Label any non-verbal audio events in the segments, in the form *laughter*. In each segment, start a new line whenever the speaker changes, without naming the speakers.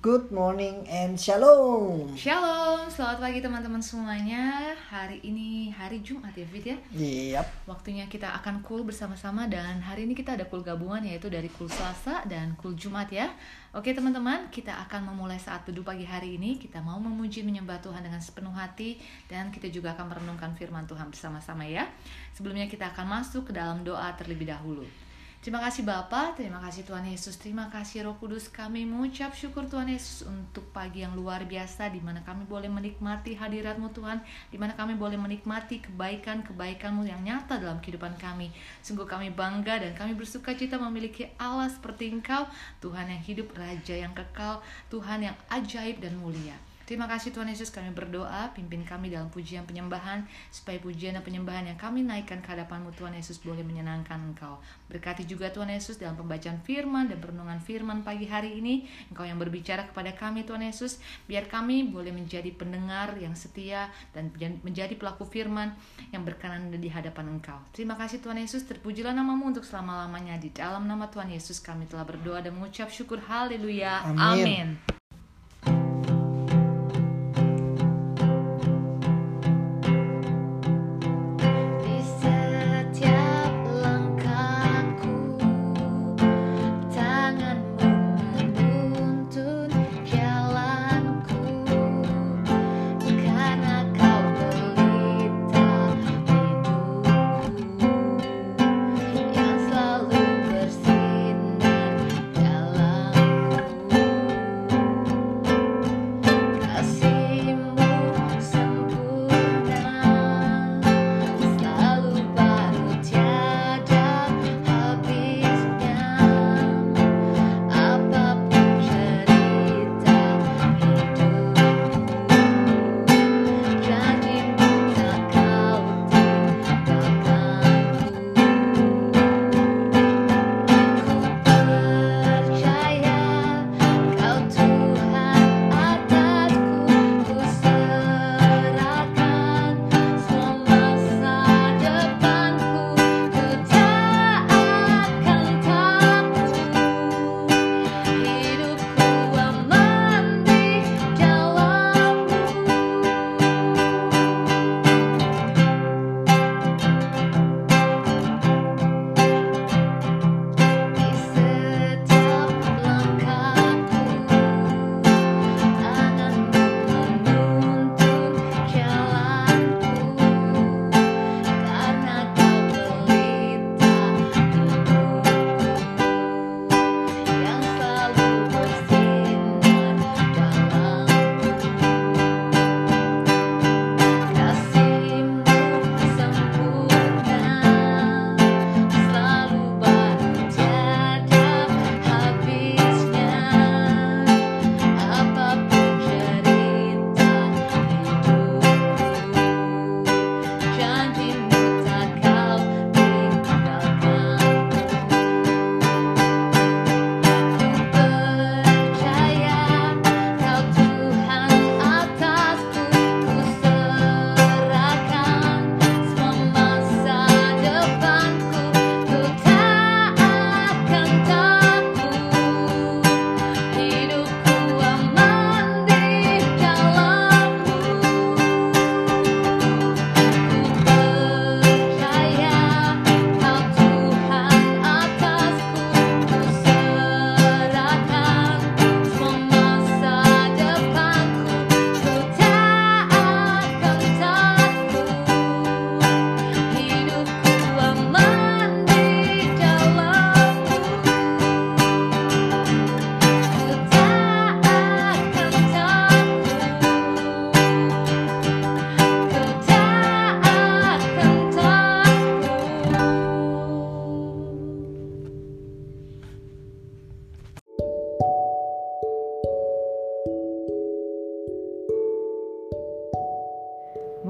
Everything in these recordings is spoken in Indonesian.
Good morning and shalom.
Shalom, selamat pagi teman-teman semuanya. Hari ini hari Jumat ya, Fit ya.
Yap.
Waktunya kita akan cool bersama-sama dan hari ini kita ada cool gabungan yaitu dari cool Selasa dan cool Jumat ya. Oke teman-teman, kita akan memulai saat teduh pagi hari ini. Kita mau memuji menyembah Tuhan dengan sepenuh hati dan kita juga akan merenungkan firman Tuhan bersama-sama ya. Sebelumnya kita akan masuk ke dalam doa terlebih dahulu. Terima kasih Bapa, terima kasih Tuhan Yesus, terima kasih Roh Kudus. Kami mengucap syukur Tuhan Yesus untuk pagi yang luar biasa di mana kami boleh menikmati hadiratmu Tuhan, di mana kami boleh menikmati kebaikan-kebaikanmu yang nyata dalam kehidupan kami. Sungguh kami bangga dan kami bersuka cita memiliki Allah seperti Engkau, Tuhan yang hidup, Raja yang kekal, Tuhan yang ajaib dan mulia. Terima kasih Tuhan Yesus kami berdoa pimpin kami dalam pujian penyembahan supaya pujian dan penyembahan yang kami naikkan ke hadapanmu Tuhan Yesus boleh menyenangkan Engkau. Berkati juga Tuhan Yesus dalam pembacaan firman dan perenungan firman pagi hari ini Engkau yang berbicara kepada kami Tuhan Yesus biar kami boleh menjadi pendengar yang setia dan menjadi pelaku firman yang berkenan di hadapan Engkau. Terima kasih Tuhan Yesus terpujilah namamu untuk selama-lamanya di dalam nama Tuhan Yesus kami telah berdoa dan mengucap syukur haleluya.
Amin.
Amin.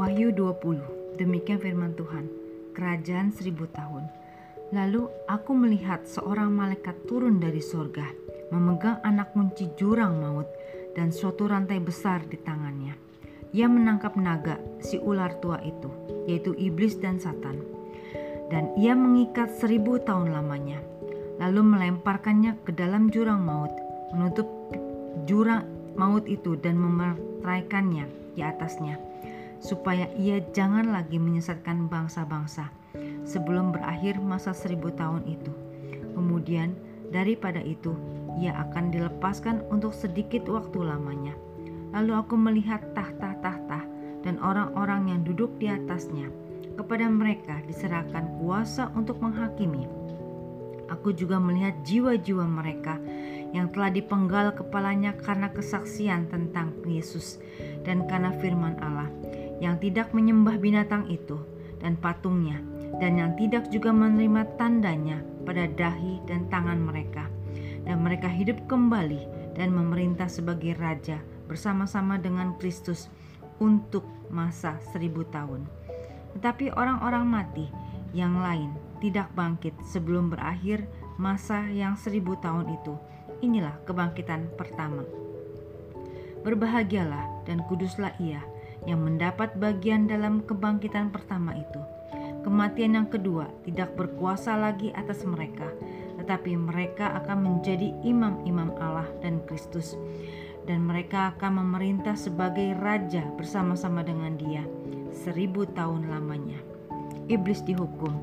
Wahyu 20, demikian firman Tuhan, kerajaan seribu tahun. Lalu aku melihat seorang malaikat turun dari sorga, memegang anak kunci jurang maut dan suatu rantai besar di tangannya. Ia menangkap naga, si ular tua itu, yaitu iblis dan satan. Dan ia mengikat seribu tahun lamanya, lalu melemparkannya ke dalam jurang maut, menutup jurang maut itu dan memeraikannya di atasnya, supaya ia jangan lagi menyesatkan bangsa-bangsa sebelum berakhir masa seribu tahun itu. Kemudian daripada itu, ia akan dilepaskan untuk sedikit waktu lamanya. Lalu aku melihat tahta-tahta dan orang-orang yang duduk di atasnya. Kepada mereka diserahkan kuasa untuk menghakimi. Aku juga melihat jiwa-jiwa mereka yang telah dipenggal kepalanya karena kesaksian tentang Yesus dan karena firman Allah, yang tidak menyembah binatang itu dan patungnya, dan yang tidak juga menerima tandanya pada dahi dan tangan mereka. Dan mereka hidup kembali dan memerintah sebagai raja bersama-sama dengan Kristus untuk masa seribu tahun. Tetapi orang-orang mati yang lain tidak bangkit sebelum berakhir masa yang seribu tahun itu Inilah kebangkitan pertama. Berbahagialah dan kuduslah ia yang mendapat bagian dalam kebangkitan pertama itu. Kematian yang kedua tidak berkuasa lagi atas mereka, tetapi mereka akan menjadi imam-imam Allah dan Kristus, dan mereka akan memerintah sebagai raja bersama-sama dengan Dia seribu tahun lamanya. Iblis dihukum,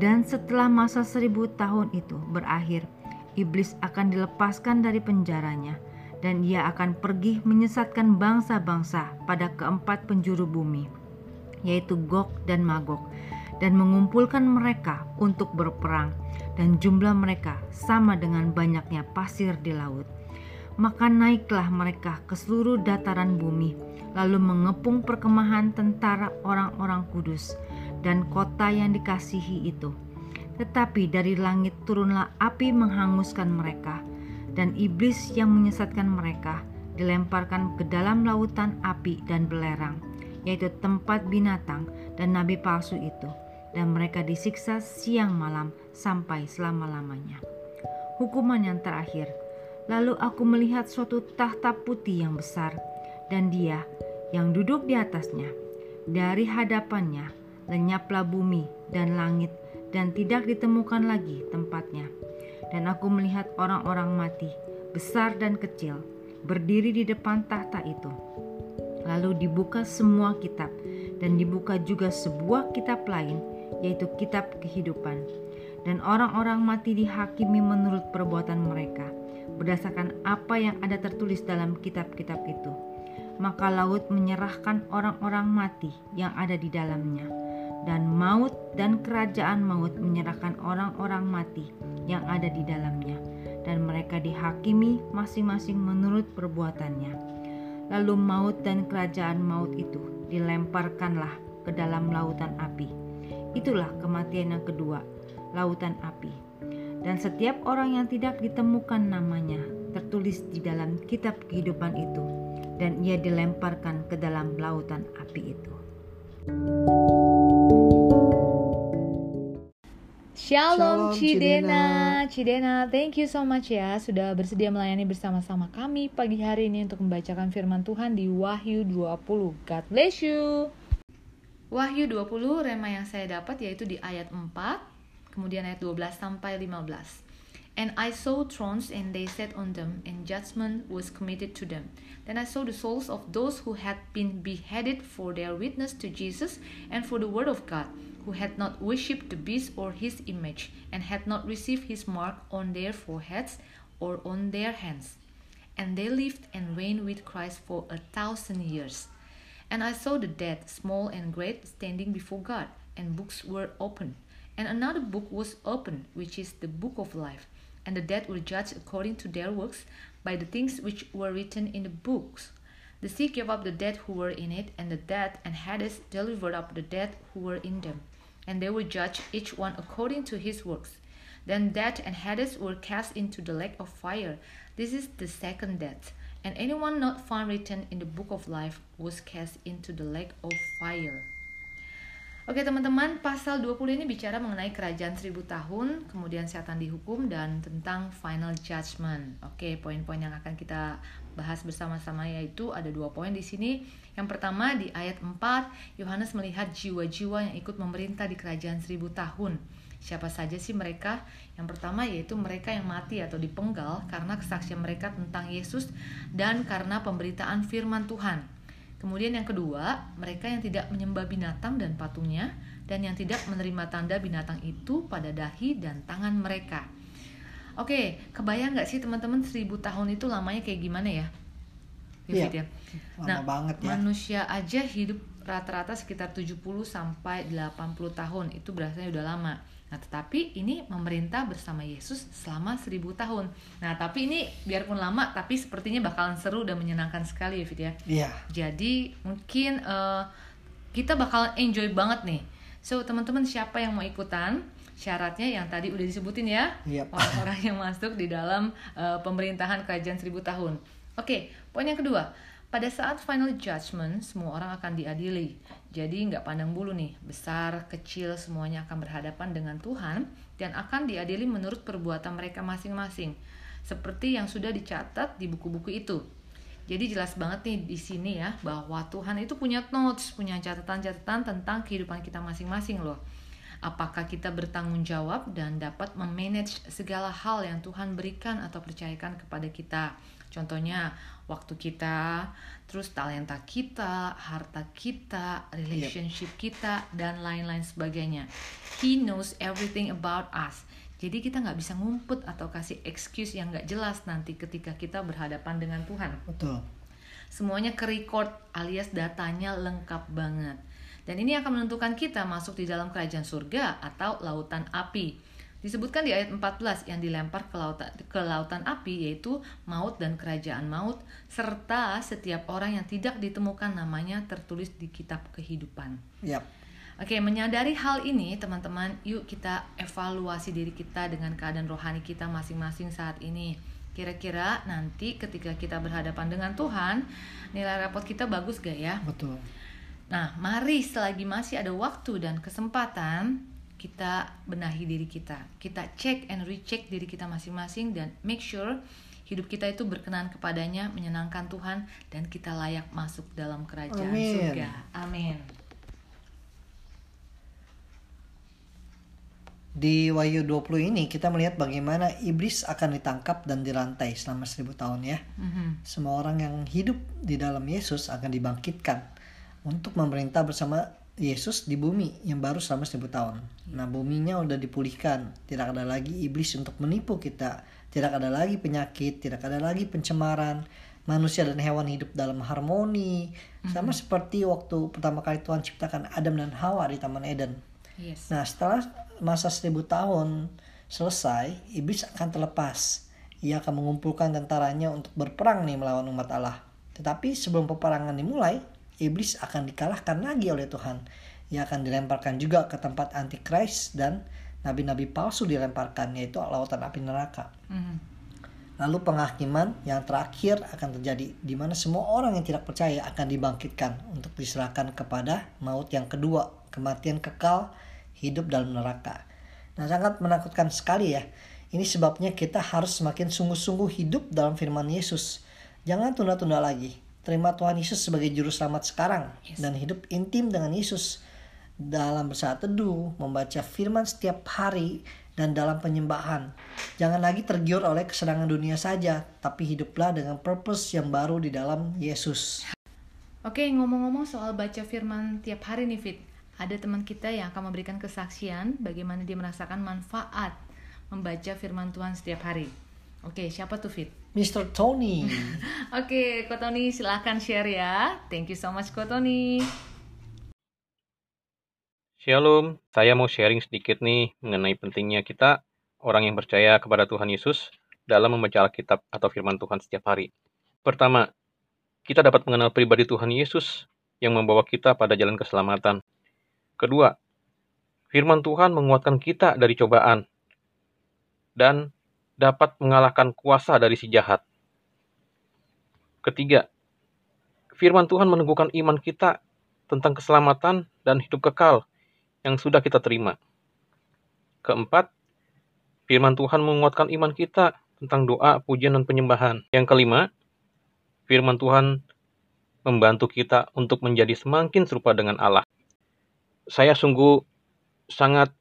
dan setelah masa seribu tahun itu berakhir, iblis akan dilepaskan dari penjaranya dan ia akan pergi menyesatkan bangsa-bangsa pada keempat penjuru bumi, yaitu Gog dan Magog, dan mengumpulkan mereka untuk berperang, dan jumlah mereka sama dengan banyaknya pasir di laut. Maka naiklah mereka ke seluruh dataran bumi, lalu mengepung perkemahan tentara orang-orang kudus dan kota yang dikasihi itu tetapi dari langit turunlah api menghanguskan mereka, dan iblis yang menyesatkan mereka dilemparkan ke dalam lautan api dan belerang, yaitu tempat binatang dan nabi palsu itu, dan mereka disiksa siang malam sampai selama-lamanya. Hukuman yang terakhir, lalu aku melihat suatu tahta putih yang besar, dan dia yang duduk di atasnya. Dari hadapannya lenyaplah bumi dan langit dan tidak ditemukan lagi tempatnya. Dan aku melihat orang-orang mati, besar dan kecil, berdiri di depan tahta itu. Lalu dibuka semua kitab, dan dibuka juga sebuah kitab lain, yaitu kitab kehidupan. Dan orang-orang mati dihakimi menurut perbuatan mereka, berdasarkan apa yang ada tertulis dalam kitab-kitab itu. Maka laut menyerahkan orang-orang mati yang ada di dalamnya dan maut dan kerajaan maut menyerahkan orang-orang mati yang ada di dalamnya dan mereka dihakimi masing-masing menurut perbuatannya. Lalu maut dan kerajaan maut itu dilemparkanlah ke dalam lautan api. Itulah kematian yang kedua, lautan api. Dan setiap orang yang tidak ditemukan namanya tertulis di dalam kitab kehidupan itu dan ia dilemparkan ke dalam lautan api itu.
Shalom, Cidena. Cidena, thank you so much ya sudah bersedia melayani bersama-sama kami pagi hari ini untuk membacakan firman Tuhan di Wahyu 20. God bless you. Wahyu 20 rema yang saya dapat yaitu di ayat 4, kemudian ayat 12 sampai 15. And I saw thrones and they sat on them and judgment was committed to them. Then I saw the souls of those who had been beheaded for their witness to Jesus and for the word of God who had not worshipped the beast or his image, and had not received his mark on their foreheads or on their hands. And they lived and reigned with Christ for a thousand years. And I saw the dead, small and great, standing before God, and books were opened. And another book was opened, which is the book of life. And the dead were judged according to their works by the things which were written in the books. The sea gave up the dead who were in it, and the dead and Hades delivered up the dead who were in them and they will judge each one according to his works. Then death and Hades were cast into the lake of fire. This is the second death. And anyone not found written in the book of life was cast into the lake of fire. Oke teman-teman, pasal 20 ini bicara mengenai kerajaan seribu tahun, kemudian setan dihukum, dan tentang final judgment. Oke, poin-poin yang akan kita bahas bersama-sama yaitu ada dua poin di sini. Yang pertama di ayat 4, Yohanes melihat jiwa-jiwa yang ikut memerintah di kerajaan seribu tahun. Siapa saja sih mereka? Yang pertama yaitu mereka yang mati atau dipenggal karena kesaksian mereka tentang Yesus dan karena pemberitaan firman Tuhan. Kemudian yang kedua, mereka yang tidak menyembah binatang dan patungnya dan yang tidak menerima tanda binatang itu pada dahi dan tangan mereka. Oke, kebayang nggak sih teman-teman seribu tahun itu lamanya kayak gimana ya?
Iya,
ya.
lama
Nah,
banget ya.
manusia aja hidup rata-rata sekitar 70 sampai 80 tahun. Itu berasanya udah lama. Nah, tetapi ini memerintah bersama Yesus selama 1000 tahun. Nah, tapi ini biarpun lama tapi sepertinya bakalan seru dan menyenangkan sekali ya, Fit ya.
Iya,
Jadi mungkin eh, kita bakalan enjoy banget nih. So teman-teman siapa yang mau ikutan? Syaratnya yang tadi udah disebutin ya,
Yep.
orang-orang yang masuk di dalam eh, pemerintahan kerajaan seribu tahun. Oke, poin yang kedua. Pada saat final judgment, semua orang akan diadili. Jadi nggak pandang bulu nih, besar, kecil, semuanya akan berhadapan dengan Tuhan dan akan diadili menurut perbuatan mereka masing-masing. Seperti yang sudah dicatat di buku-buku itu. Jadi jelas banget nih di sini ya bahwa Tuhan itu punya notes, punya catatan-catatan tentang kehidupan kita masing-masing loh. Apakah kita bertanggung jawab dan dapat memanage segala hal yang Tuhan berikan atau percayakan kepada kita. Contohnya waktu kita, terus talenta kita, harta kita, relationship kita, dan lain-lain sebagainya. He knows everything about us. Jadi kita nggak bisa ngumpet atau kasih excuse yang nggak jelas nanti ketika kita berhadapan dengan Tuhan.
betul.
Semuanya ke record alias datanya lengkap banget. Dan ini akan menentukan kita masuk di dalam kerajaan surga atau lautan api. Disebutkan di ayat 14 yang dilempar ke lautan, ke lautan api yaitu maut dan kerajaan maut serta setiap orang yang tidak ditemukan namanya tertulis di kitab kehidupan.
Yap.
Oke, menyadari hal ini, teman-teman, yuk kita evaluasi diri kita dengan keadaan rohani kita masing-masing saat ini. Kira-kira nanti ketika kita berhadapan dengan Tuhan, nilai rapot kita bagus gak ya?
Betul.
Nah, mari selagi masih ada waktu dan kesempatan, kita benahi diri kita. Kita cek and recheck diri kita masing-masing dan make sure hidup kita itu berkenan kepadanya, menyenangkan Tuhan, dan kita layak masuk dalam kerajaan
Amin.
surga. Amin.
Di Wahyu 20 ini kita melihat bagaimana iblis akan ditangkap dan dirantai selama seribu tahun ya.
Mhm.
Semua orang yang hidup di dalam Yesus akan dibangkitkan untuk memerintah bersama Yesus di bumi yang baru selama seribu tahun. Nah buminya udah dipulihkan, tidak ada lagi iblis untuk menipu kita, tidak ada lagi penyakit, tidak ada lagi pencemaran. Manusia dan hewan hidup dalam harmoni, sama seperti waktu pertama kali Tuhan ciptakan Adam dan Hawa di Taman Eden.
Yes.
Nah setelah masa seribu tahun selesai, iblis akan terlepas. Ia akan mengumpulkan tentaranya untuk berperang nih melawan umat Allah. Tetapi sebelum peperangan dimulai, iblis akan dikalahkan lagi oleh Tuhan. Ia akan dilemparkan juga ke tempat antikris dan nabi-nabi palsu dilemparkan yaitu lautan api neraka.
Mhm.
Lalu penghakiman yang terakhir akan terjadi di mana semua orang yang tidak percaya akan dibangkitkan untuk diserahkan kepada maut yang kedua, kematian kekal, hidup dalam neraka. Nah, sangat menakutkan sekali ya. Ini sebabnya kita harus semakin sungguh-sungguh hidup dalam firman Yesus. Jangan tunda-tunda lagi. Terima Tuhan Yesus sebagai juru selamat sekarang dan hidup intim dengan Yesus dalam bersaat teduh, membaca firman setiap hari dan dalam penyembahan. Jangan lagi tergiur oleh kesenangan dunia saja, tapi hiduplah dengan purpose yang baru di dalam Yesus.
Oke, ngomong-ngomong soal baca firman tiap hari nih Fit. Ada teman kita yang akan memberikan kesaksian bagaimana dia merasakan manfaat membaca firman Tuhan setiap hari. Oke, siapa tuh Fit?
Mr. Tony. *laughs*
Oke, Ko Tony silahkan share ya. Thank you so much Ko Tony.
Shalom, saya mau sharing sedikit nih mengenai pentingnya kita, orang yang percaya kepada Tuhan Yesus, dalam membaca Alkitab atau firman Tuhan setiap hari. Pertama, kita dapat mengenal pribadi Tuhan Yesus yang membawa kita pada jalan keselamatan. Kedua, firman Tuhan menguatkan kita dari cobaan dan dapat mengalahkan kuasa dari si jahat. Ketiga, firman Tuhan meneguhkan iman kita tentang keselamatan dan hidup kekal yang sudah kita terima. Keempat, firman Tuhan menguatkan iman kita tentang doa, pujian, dan penyembahan. Yang kelima, firman Tuhan membantu kita untuk menjadi semakin serupa dengan Allah. Saya sungguh sangat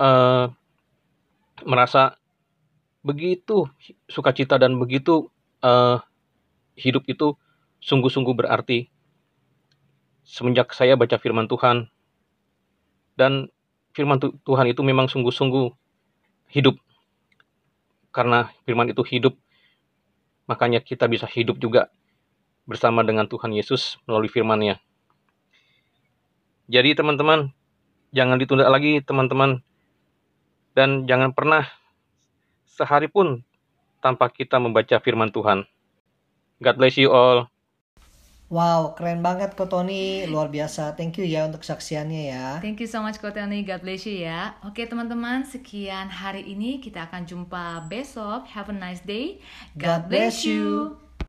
uh, merasa begitu sukacita dan begitu uh, hidup itu sungguh-sungguh berarti semenjak saya baca firman Tuhan dan firman Tuhan itu memang sungguh-sungguh hidup karena firman itu hidup makanya kita bisa hidup juga bersama dengan Tuhan Yesus melalui firman-Nya. Jadi teman-teman, jangan ditunda lagi teman-teman. Dan jangan pernah sehari pun tanpa kita membaca firman Tuhan. God bless you all.
Wow, keren banget kok Tony, luar biasa. Thank you ya untuk kesaksiannya ya.
Thank you so much kok Tony, God bless you ya. Oke teman-teman, sekian hari ini kita akan jumpa besok. Have a nice day. God, God bless you. you.